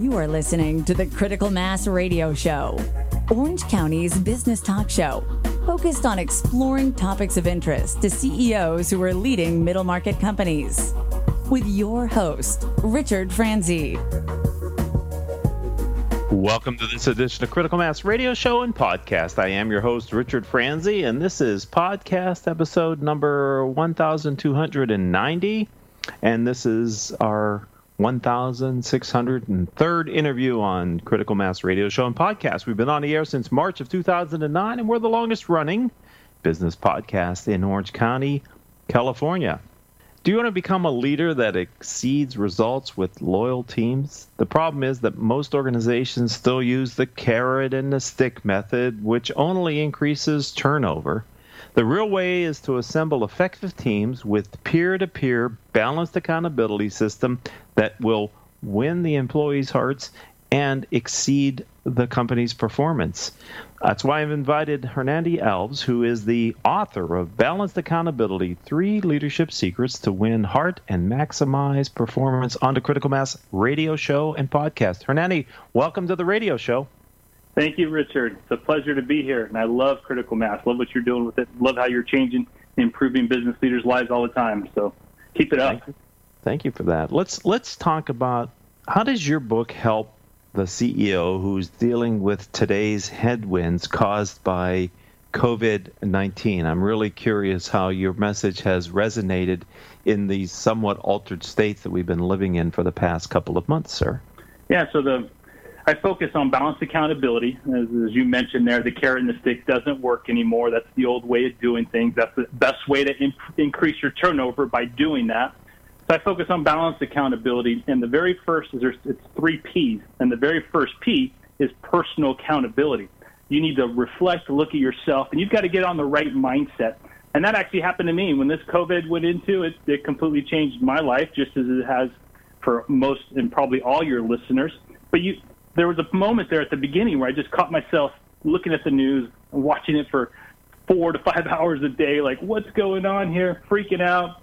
You are listening to the Critical Mass Radio Show, Orange County's business talk show, focused on exploring topics of interest to CEOs who are leading middle market companies. With your host, Richard Franzi. Welcome to this edition of Critical Mass Radio Show and Podcast. I am your host, Richard Franzi, and this is podcast episode number 1290. And this is our 1603rd interview on Critical Mass Radio Show and Podcast. We've been on the air since March of 2009, and we're the longest running business podcast in Orange County, California. Do you want to become a leader that exceeds results with loyal teams? The problem is that most organizations still use the carrot and the stick method, which only increases turnover. The real way is to assemble effective teams with peer to peer balanced accountability system that will win the employees' hearts and exceed the company's performance. That's why I've invited Hernani Alves, who is the author of Balanced Accountability Three Leadership Secrets to Win Heart and Maximize Performance, on the Critical Mass radio show and podcast. Hernandy, welcome to the radio show. Thank you, Richard. It's a pleasure to be here, and I love Critical Mass. Love what you're doing with it. Love how you're changing, improving business leaders' lives all the time. So keep it up. Thank you, Thank you for that. Let's let's talk about how does your book help the CEO who's dealing with today's headwinds caused by COVID 19. I'm really curious how your message has resonated in these somewhat altered states that we've been living in for the past couple of months, sir. Yeah, so the I focus on balanced accountability. As, as you mentioned there, the carrot and the stick doesn't work anymore. That's the old way of doing things. That's the best way to increase your turnover by doing that. So I focus on balanced accountability, and the very first is there's it's three P's, and the very first P is personal accountability. You need to reflect, look at yourself, and you've got to get on the right mindset. And that actually happened to me when this COVID went into it. It completely changed my life, just as it has for most and probably all your listeners. But you, there was a moment there at the beginning where I just caught myself looking at the news and watching it for four to five hours a day, like what's going on here, freaking out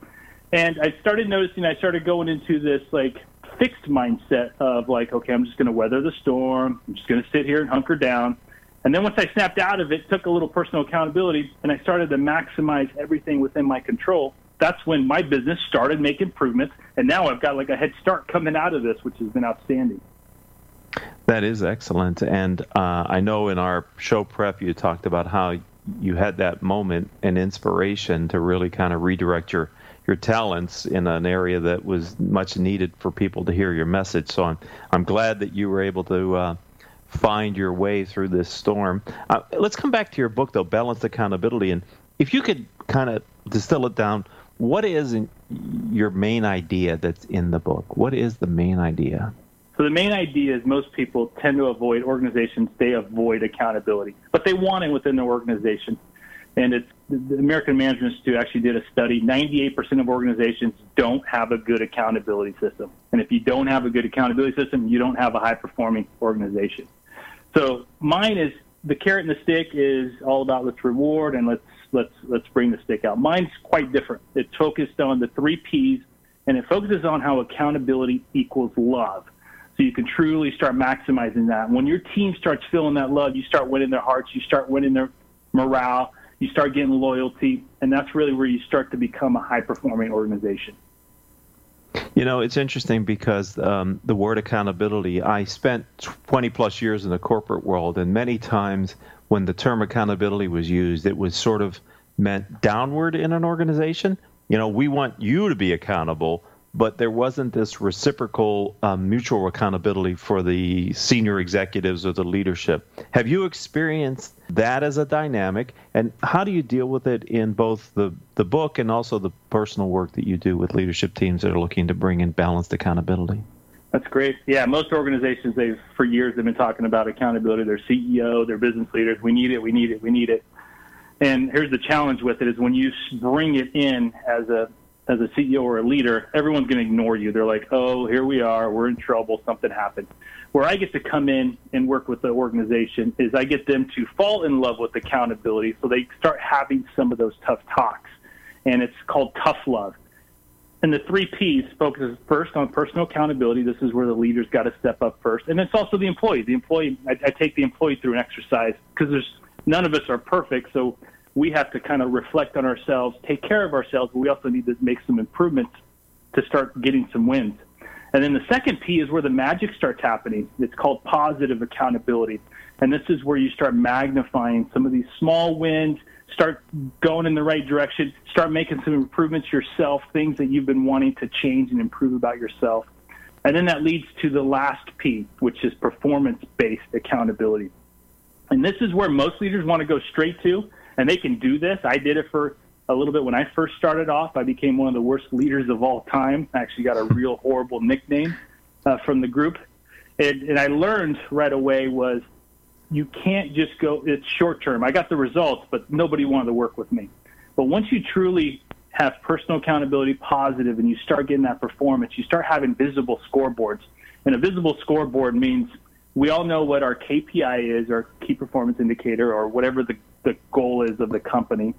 and I started noticing, I started going into this like fixed mindset of like, okay, I'm just going to weather the storm. I'm just going to sit here and hunker down. And then once I snapped out of it, took a little personal accountability, and I started to maximize everything within my control. That's when my business started making improvements, and now I've got like a head start coming out of this, which has been outstanding. That is excellent, and uh, I know in our show prep you talked about how you had that moment and inspiration to really kind of redirect your your talents in an area that was much needed for people to hear your message. So I'm I'm glad that you were able to uh, find your way through this storm. Uh, let's come back to your book though, balanced accountability, and if you could kind of distill it down, what is your main idea that's in the book? What is the main idea? So the main idea is most people tend to avoid organizations. They avoid accountability, but they want it within their organization. And it's the American Management Institute actually did a study. 98% of organizations don't have a good accountability system. And if you don't have a good accountability system, you don't have a high performing organization. So mine is the carrot and the stick is all about let's reward and let's let's let's bring the stick out. Mine's quite different. It's focused on the three P's and it focuses on how accountability equals love. So you can truly start maximizing that. When your team starts feeling that love, you start winning their hearts, you start winning their morale, you start getting loyalty, and that's really where you start to become a high performing organization. You know, it's interesting because um, the word accountability, I spent 20 plus years in the corporate world, and many times when the term accountability was used, it was sort of meant downward in an organization. You know, we want you to be accountable, but there wasn't this reciprocal um, mutual accountability for the senior executives or the leadership. Have you experienced that as a dynamic, and how do you deal with it in both the, the book and also the personal work that you do with leadership teams that are looking to bring in balanced accountability? That's great. Yeah, most organizations they've for years they've been talking about accountability. Their CEO, their business leaders, we need it, we need it, we need it. And here's the challenge with it is when you bring it in as a as a CEO or a leader, everyone's going to ignore you. They're like, oh, here we are. We're in trouble. Something happened. Where I get to come in and work with the organization is I get them to fall in love with accountability so they start having some of those tough talks. And it's called tough love. and the three P's focuses first on personal accountability. This is where the leaders got to step up first, and it's also the employee. The employee, I, I take the employee through an exercise because there's none of us are perfect, so we have to kind of reflect on ourselves, take care of ourselves, but we also need to make some improvements to start getting some wins. And then the second P is where the magic starts happening. It's called positive accountability. And this is where you start magnifying some of these small wins, start going in the right direction, start making some improvements yourself, things that you've been wanting to change and improve about yourself. And then that leads to the last P, which is performance based accountability. And this is where most leaders want to go straight to, and they can do this. I did it for a little bit when I first started off. I became one of the worst leaders of all time. I actually got a real horrible nickname uh, from the group. And, and I learned right away was you can't just go, it's short term. I got the results, but nobody wanted to work with me. But once you truly have personal accountability positive and you start getting that performance, you start having visible scoreboards. And a visible scoreboard means we all know what our KPI is, our key performance indicator, or whatever the, the goal is of the company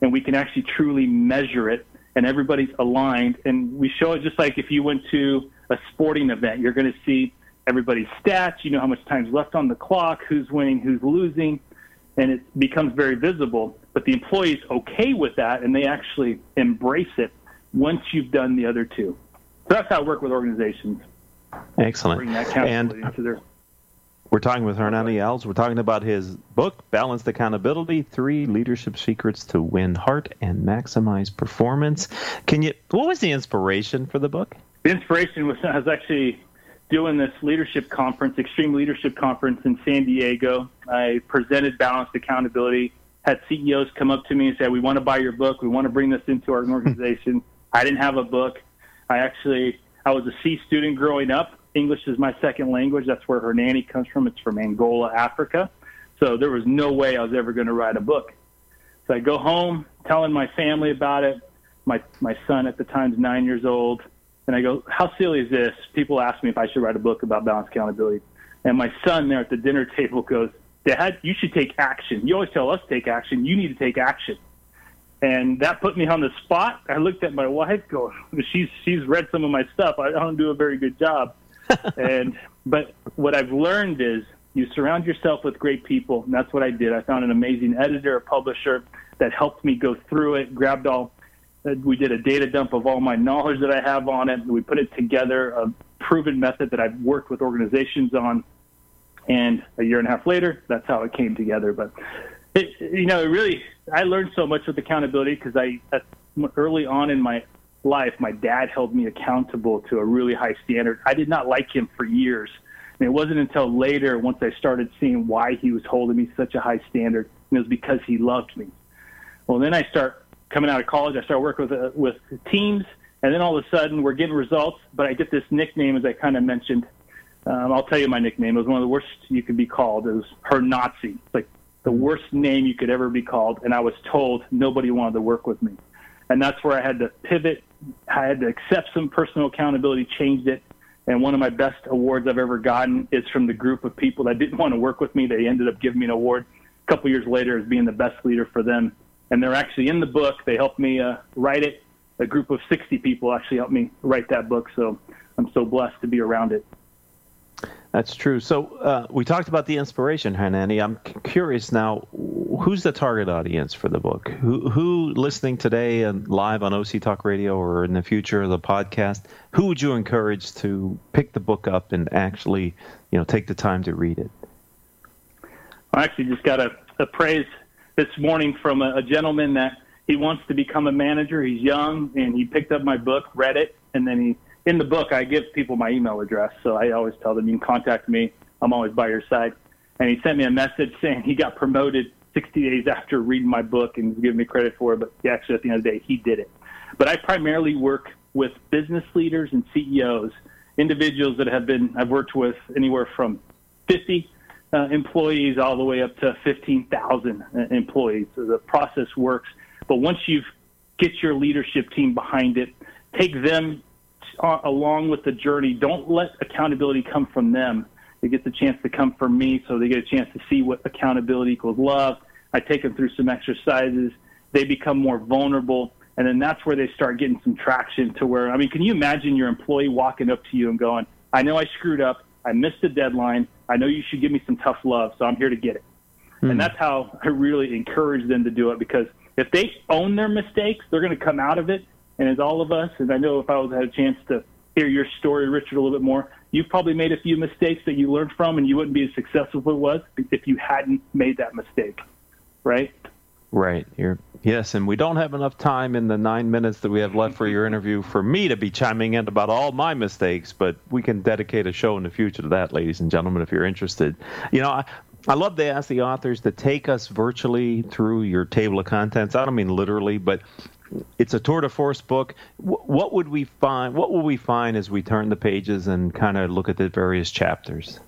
and we can actually truly measure it and everybody's aligned. And we show it just like if you went to a sporting event you're going to see everybody's stats you know how much time's left on the clock who's winning who's losing and it becomes very visible. But the employee's okay with that and they actually embrace it once you've done the other two. So that's how I work with organizations. Excellent. Bring that and into their we're talking with Hernani Alves. We're talking about his book, Balanced Accountability: Three Leadership Secrets to Win Heart and Maximize Performance. Can you? What was the inspiration for the book? The inspiration was I was actually doing this leadership conference, Extreme Leadership Conference in San Diego. I presented Balanced Accountability. Had CEOs come up to me and say, "We want to buy your book. We want to bring this into our organization." I didn't have a book. I actually I was a C student growing up English is my second language. That's where Hernani comes from. It's from Angola, Africa. So there was no way I was ever going to write a book. So I go home telling my family about it. My my son at the time's nine years old, and I go, "How silly is this?" People ask me if I should write a book about balance accountability, and my son there at the dinner table goes, "Dad, you should take action. You always tell us take action. You need to take action." And that put me on the spot. I looked at my wife, going, "She's she's read some of my stuff. I don't do a very good job." And but what I've learned is you surround yourself with great people, and that's what I did. I found an amazing editor, a publisher that helped me go through it, grabbed all. Uh, we did a data dump of all my knowledge that I have on it. We put it together, a proven method that I've worked with organizations on. And a year and a half later, that's how it came together. But it, you know, it really, I learned so much with accountability because I, early on in my life, my dad held me accountable to a really high standard. I did not like him for years. And it wasn't until later, once I started seeing why he was holding me such a high standard, and it was because he loved me. Well, then I start coming out of college. I start working with uh, with teams, and then all of a sudden we're getting results. But I get this nickname, as I kind of mentioned. Um, I'll tell you my nickname. It was one of the worst you could be called. It was her Nazi, like the worst name you could ever be called. And I was told nobody wanted to work with me, and that's where I had to pivot I had to accept some personal accountability, changed it. And one of my best awards I've ever gotten is from the group of people that didn't want to work with me. They ended up giving me an award a couple years later as being the best leader for them. And they're actually in the book. They helped me uh, write it. A group of 60 people actually helped me write that book. So I'm so blessed to be around it. That's true. So uh, we talked about the inspiration, Hernani. I'm curious now, who's the target audience for the book? Who, who listening today and live on OC Talk Radio or in the future the podcast? Who would you encourage to pick the book up and actually, you know, take the time to read it? I actually just got a, a praise this morning from a, a gentleman that he wants to become a manager. He's young and he picked up my book, read it, and then he in the book, I give people my email address, so I always tell them you can contact me. I'm always by your side. And he sent me a message saying he got promoted 60 days after reading my book and giving me credit for it. But actually, at the end of the day, he did it. But I primarily work with business leaders and CEOs, individuals that have been I've worked with anywhere from 50 uh, employees all the way up to 15,000 uh, employees. So the process works. But once you've get your leadership team behind it, take them along with the journey. Don't let accountability come from them. It gets a chance to come from me, so they get a chance to see what accountability equals love. I take them through some exercises. They become more vulnerable, And then that's where they start getting some traction to where, I mean, can you imagine your employee walking up to you and going, I know I screwed up. I missed a deadline. I know you should give me some tough love, so I'm here to get it. Mm. And that's how I really encourage them to do it because if they own their mistakes, they're going to come out of it. And as all of us, and I know if I was had a chance to hear your story, Richard, a little bit more, you've probably made a few mistakes that you learned from, and you wouldn't be as successful as it was if you hadn't made that mistake, right? Right. You're yes, and we don't have enough time in the nine minutes that we have left for your interview for me to be chiming in about all my mistakes, but we can dedicate a show in the future to that, ladies and gentlemen, if you're interested. You know, I, I love to ask the authors to take us virtually through your table of contents. I don't mean literally, but it's a tour de force book. What would we find? What will we find as we turn the pages and kind of look at the various chapters?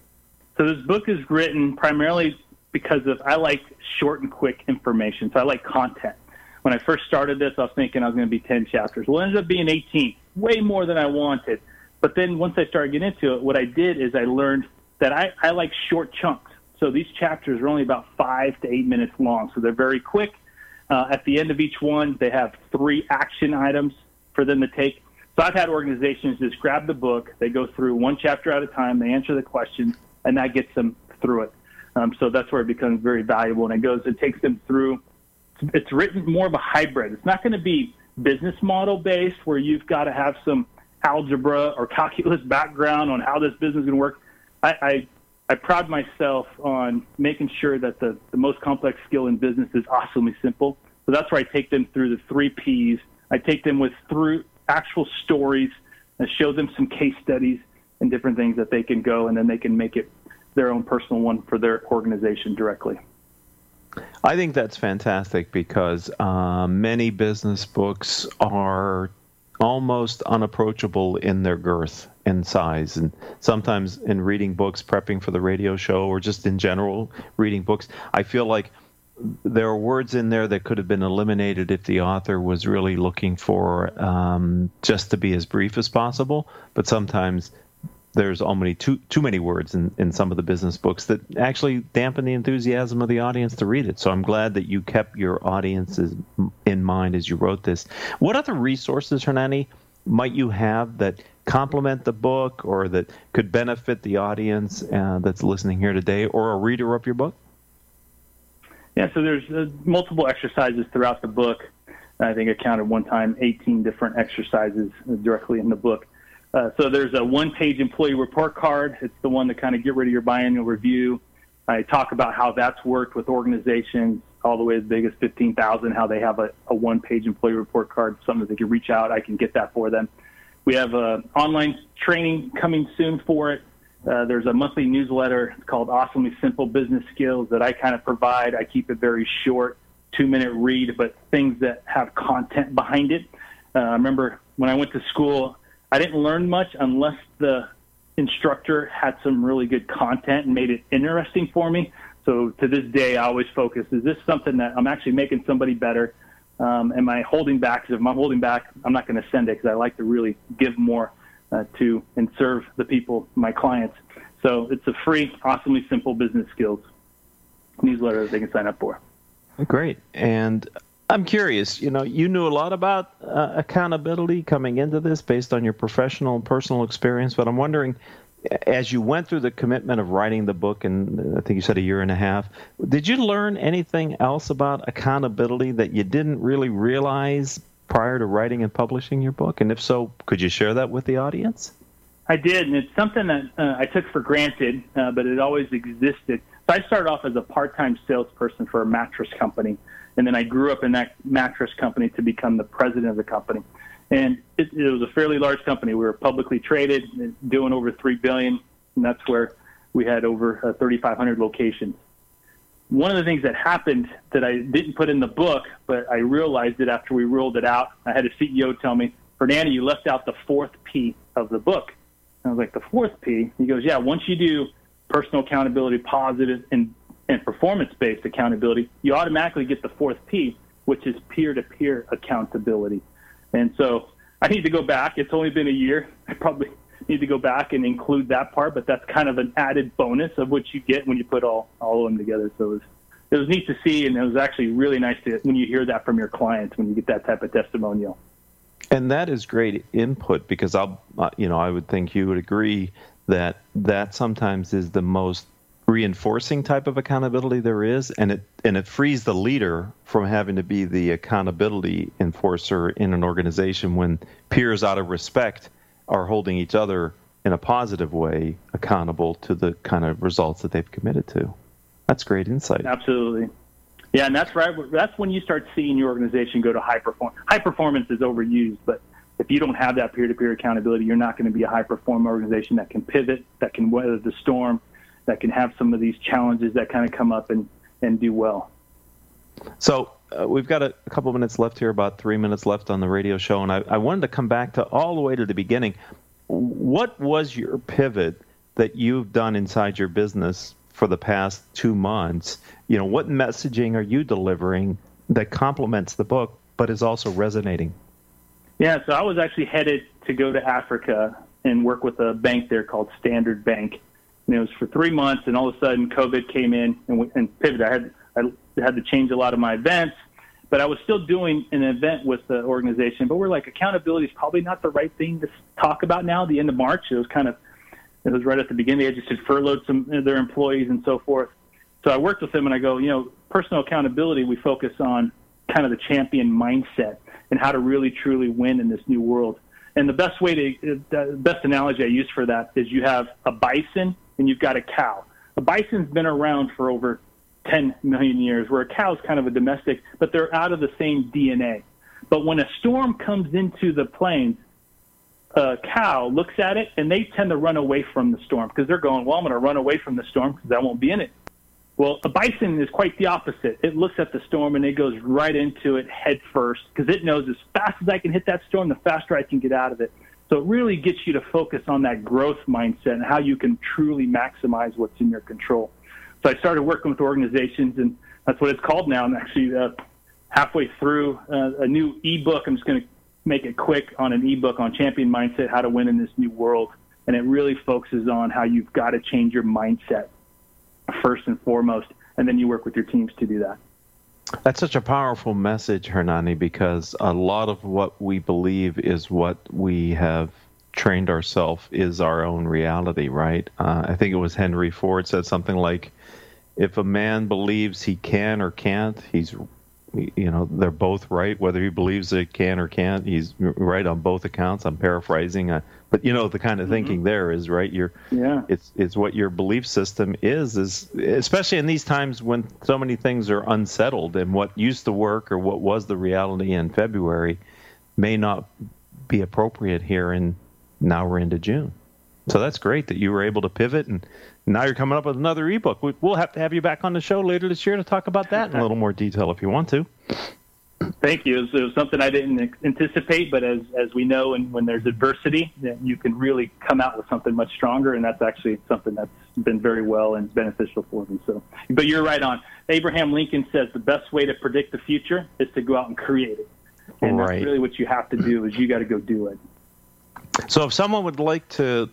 So this book is written primarily because of I like short and quick information. So I like content. When I first started this, I was thinking I was going to be 10 chapters. Well, it ended up being 18, way more than I wanted. But then once I started getting into it, what I did is I learned that I, I like short chunks. So these chapters are only about five to eight minutes long. So they're very quick. Uh, at the end of each one, they have three action items for them to take. So I've had organizations just grab the book, they go through one chapter at a time, they answer the questions, and that gets them through it. Um, so that's where it becomes very valuable. And it goes, it takes them through. It's written more of a hybrid. It's not going to be business model based where you've got to have some algebra or calculus background on how this business is going to work. I, I, I pride myself on making sure that the, the most complex skill in business is awesomely simple. So that's where I take them through the three P's. I take them with through actual stories and show them some case studies and different things that they can go and then they can make it their own personal one for their organization directly. I think that's fantastic because uh, many business books are almost unapproachable in their girth and size. And sometimes in reading books, prepping for the radio show, or just in general reading books, I feel like there are words in there that could have been eliminated if the author was really looking for um, just to be as brief as possible. But sometimes there's already too too many words in, in some of the business books that actually dampen the enthusiasm of the audience to read it. So I'm glad that you kept your audiences in mind as you wrote this. What other resources, Hernani, might you have that complement the book or that could benefit the audience uh, that's listening here today or a reader of your book? Yeah, so there's uh, multiple exercises throughout the book. I think I counted one time 18 different exercises directly in the book. Uh, so there's a one-page employee report card. It's the one to kind of get rid of your biannual review. I talk about how that's worked with organizations all the way as big as 15,000, how they have a, a one-page employee report card, something that they can reach out. I can get that for them. We have uh, online training coming soon for it. Uh, there's a monthly newsletter called Awesomely Simple Business Skills that I kind of provide. I keep it very short, two minute read, but things that have content behind it. Uh, I remember when I went to school, I didn't learn much unless the instructor had some really good content and made it interesting for me. So to this day, I always focus: is this something that I'm actually making somebody better? Um, am I holding back? Because if I'm holding back, I'm not going to send it because I like to really give more uh, to and serve the people, my clients. So it's a free, awesomely simple business skills newsletter that they can sign up for. Great. And I'm curious. You know, you knew a lot about uh, accountability coming into this based on your professional and personal experience, but I'm wondering, as you went through the commitment of writing the book, and I think you said a year and a half, did you learn anything else about accountability that you didn't really realize prior to writing and publishing your book? And if so, could you share that with the audience? I did, and it's something that uh, I took for granted, uh, but it always existed. So I started off as a part-time salesperson for a mattress company and then I grew up in that mattress company to become the president of the company. And it, it was a fairly large company. We were publicly traded, doing over three billion, and that's where we had over uh, 3,500 locations. One of the things that happened that I didn't put in the book, but I realized it after we ruled it out. I had a CEO tell me, "Hernani, you left out the fourth P of the book." And I was like, "The fourth P?" He goes, "Yeah. Once you do personal accountability, positive, and and performance-based accountability, you automatically get the fourth P, which is peer-to-peer accountability. And so I need to go back. It's only been a year. I probably need to go back and include that part, but that's kind of an added bonus of what you get when you put all all of them together. So it was it was neat to see, and it was actually really nice to when you hear that from your clients when you get that type of testimonial. And that is great input because I'll, uh, you know, I would think you would agree that that sometimes is the most reinforcing type of accountability there is, and it and it frees the leader from having to be the accountability enforcer in an organization when peers, out of respect, are holding each other in a positive way accountable to the kind of results that they've committed to. That's great insight. Absolutely. Yeah, and that's right. That's when you start seeing your organization go to high perform. High performance is overused, but if you don't have that peer-to-peer accountability, you're not going to be a high-performing organization that can pivot, that can weather the storm, that can have some of these challenges that kind of come up and and do well. So uh, we've got a, a couple minutes left here, about three minutes left on the radio show, and I, I wanted to come back to all the way to the beginning. What was your pivot that you've done inside your business for the past two months? You know, what messaging are you delivering that complements the book but is also resonating? Yeah, so I was actually headed to go to Africa and work with a bank there called Standard Bank. And it was for three months, and all of a sudden COVID came in and, we, and pivoted. I had I had to change a lot of my events, but I was still doing an event with the organization. But we're like, accountability is probably not the right thing to talk about now. The end of March, it was kind of it was right at the beginning. They just had furloughed some of their employees and so forth. So I worked with them, and I go, you know, personal accountability. We focus on kind of the champion mindset and how to really truly win in this new world. And the best way to, the best analogy I use for that is you have a bison and you've got a cow. A bison's been around for over 10 million years, where a cow is kind of a domestic, but they're out of the same DNA. But when a storm comes into the plains, a cow looks at it and they tend to run away from the storm because they're going, well, I'm going to run away from the storm because I won't be in it. Well, a bison is quite the opposite. It looks at the storm and it goes right into it head first because it knows as fast as I can hit that storm, the faster I can get out of it. So it really gets you to focus on that growth mindset and how you can truly maximize what's in your control. So I started working with organizations, and that's what it's called now. I'm actually uh, halfway through uh, a new ebook. I'm just going to make it quick on an ebook on champion mindset, how to win in this new world. And it really focuses on how you've got to change your mindset first and foremost, and then you work with your teams to do that. That's such a powerful message, Hernani, because a lot of what we believe is what we have trained ourselves is our own reality, right? Uh, I think it was Henry Ford said something like, if a man believes he can or can't, he's you know they're both right. Whether he believes it can or can't he's right on both accounts. I'm paraphrasing uh, but you know the kind of mm-hmm. thinking there is right? You're yeah. it's it's what your belief system is is especially in these times when so many things are unsettled and what used to work or what was the reality in february may not be appropriate here and now we're into june so that's great that you were able to pivot and now you're coming up with another ebook. We'll have to have you back on the show later this year to talk about that in a little more detail if you want to. Thank you. It was, it was something I didn't anticipate, but as as we know, and when there's adversity, you can really come out with something much stronger, and that's actually something that's been very well and beneficial for me. So, but you're right on. Abraham Lincoln says the best way to predict the future is to go out and create it, and right. that's really what you have to do. Is you got to go do it. So, if someone would like to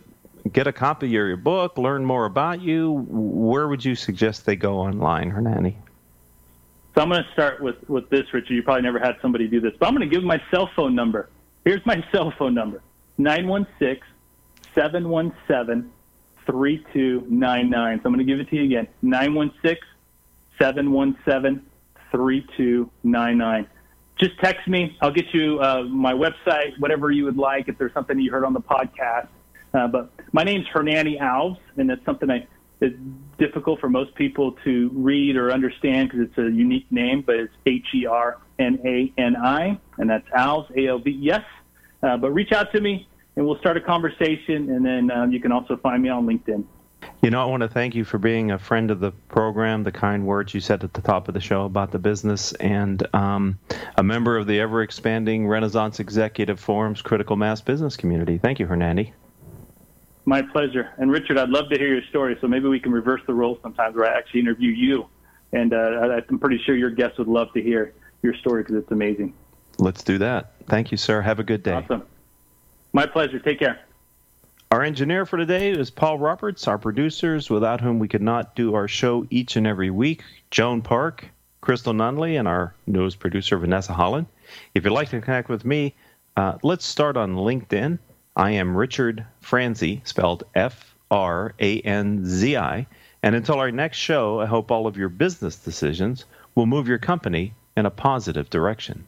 get a copy of your book, learn more about you, where would you suggest they go online, Hernani? So I'm going to start with, with this, Richard. You probably never had somebody do this, but I'm going to give my cell phone number. Here's my cell phone number 916 717 3299. So I'm going to give it to you again 916 717 3299. Just text me. I'll get you uh, my website, whatever you would like. If there's something you heard on the podcast, uh, but my name's Hernani Alves, and that's something I difficult for most people to read or understand because it's a unique name, but it's H E R N A N I, and that's Alves, A L V. Yes, uh, but reach out to me and we'll start a conversation, and then um, you can also find me on LinkedIn. You know, I want to thank you for being a friend of the program, the kind words you said at the top of the show about the business, and um, a member of the ever expanding Renaissance Executive Forum's critical mass business community. Thank you, Hernani. My pleasure. And Richard, I'd love to hear your story. So maybe we can reverse the role sometimes where I actually interview you. And uh, I'm pretty sure your guests would love to hear your story because it's amazing. Let's do that. Thank you, sir. Have a good day. Awesome. My pleasure. Take care. Our engineer for today is Paul Roberts, our producers, without whom we could not do our show each and every week. Joan Park, Crystal Nunley, and our newest producer, Vanessa Holland. If you'd like to connect with me, uh, let's start on LinkedIn. I am Richard Franzi, spelled F R A N Z I. And until our next show, I hope all of your business decisions will move your company in a positive direction.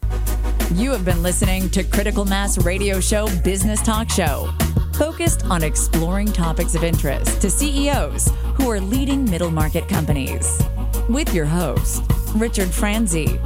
You have been listening to Critical Mass Radio Show Business Talk Show, focused on exploring topics of interest to CEOs who are leading middle market companies. With your host, Richard Franzi.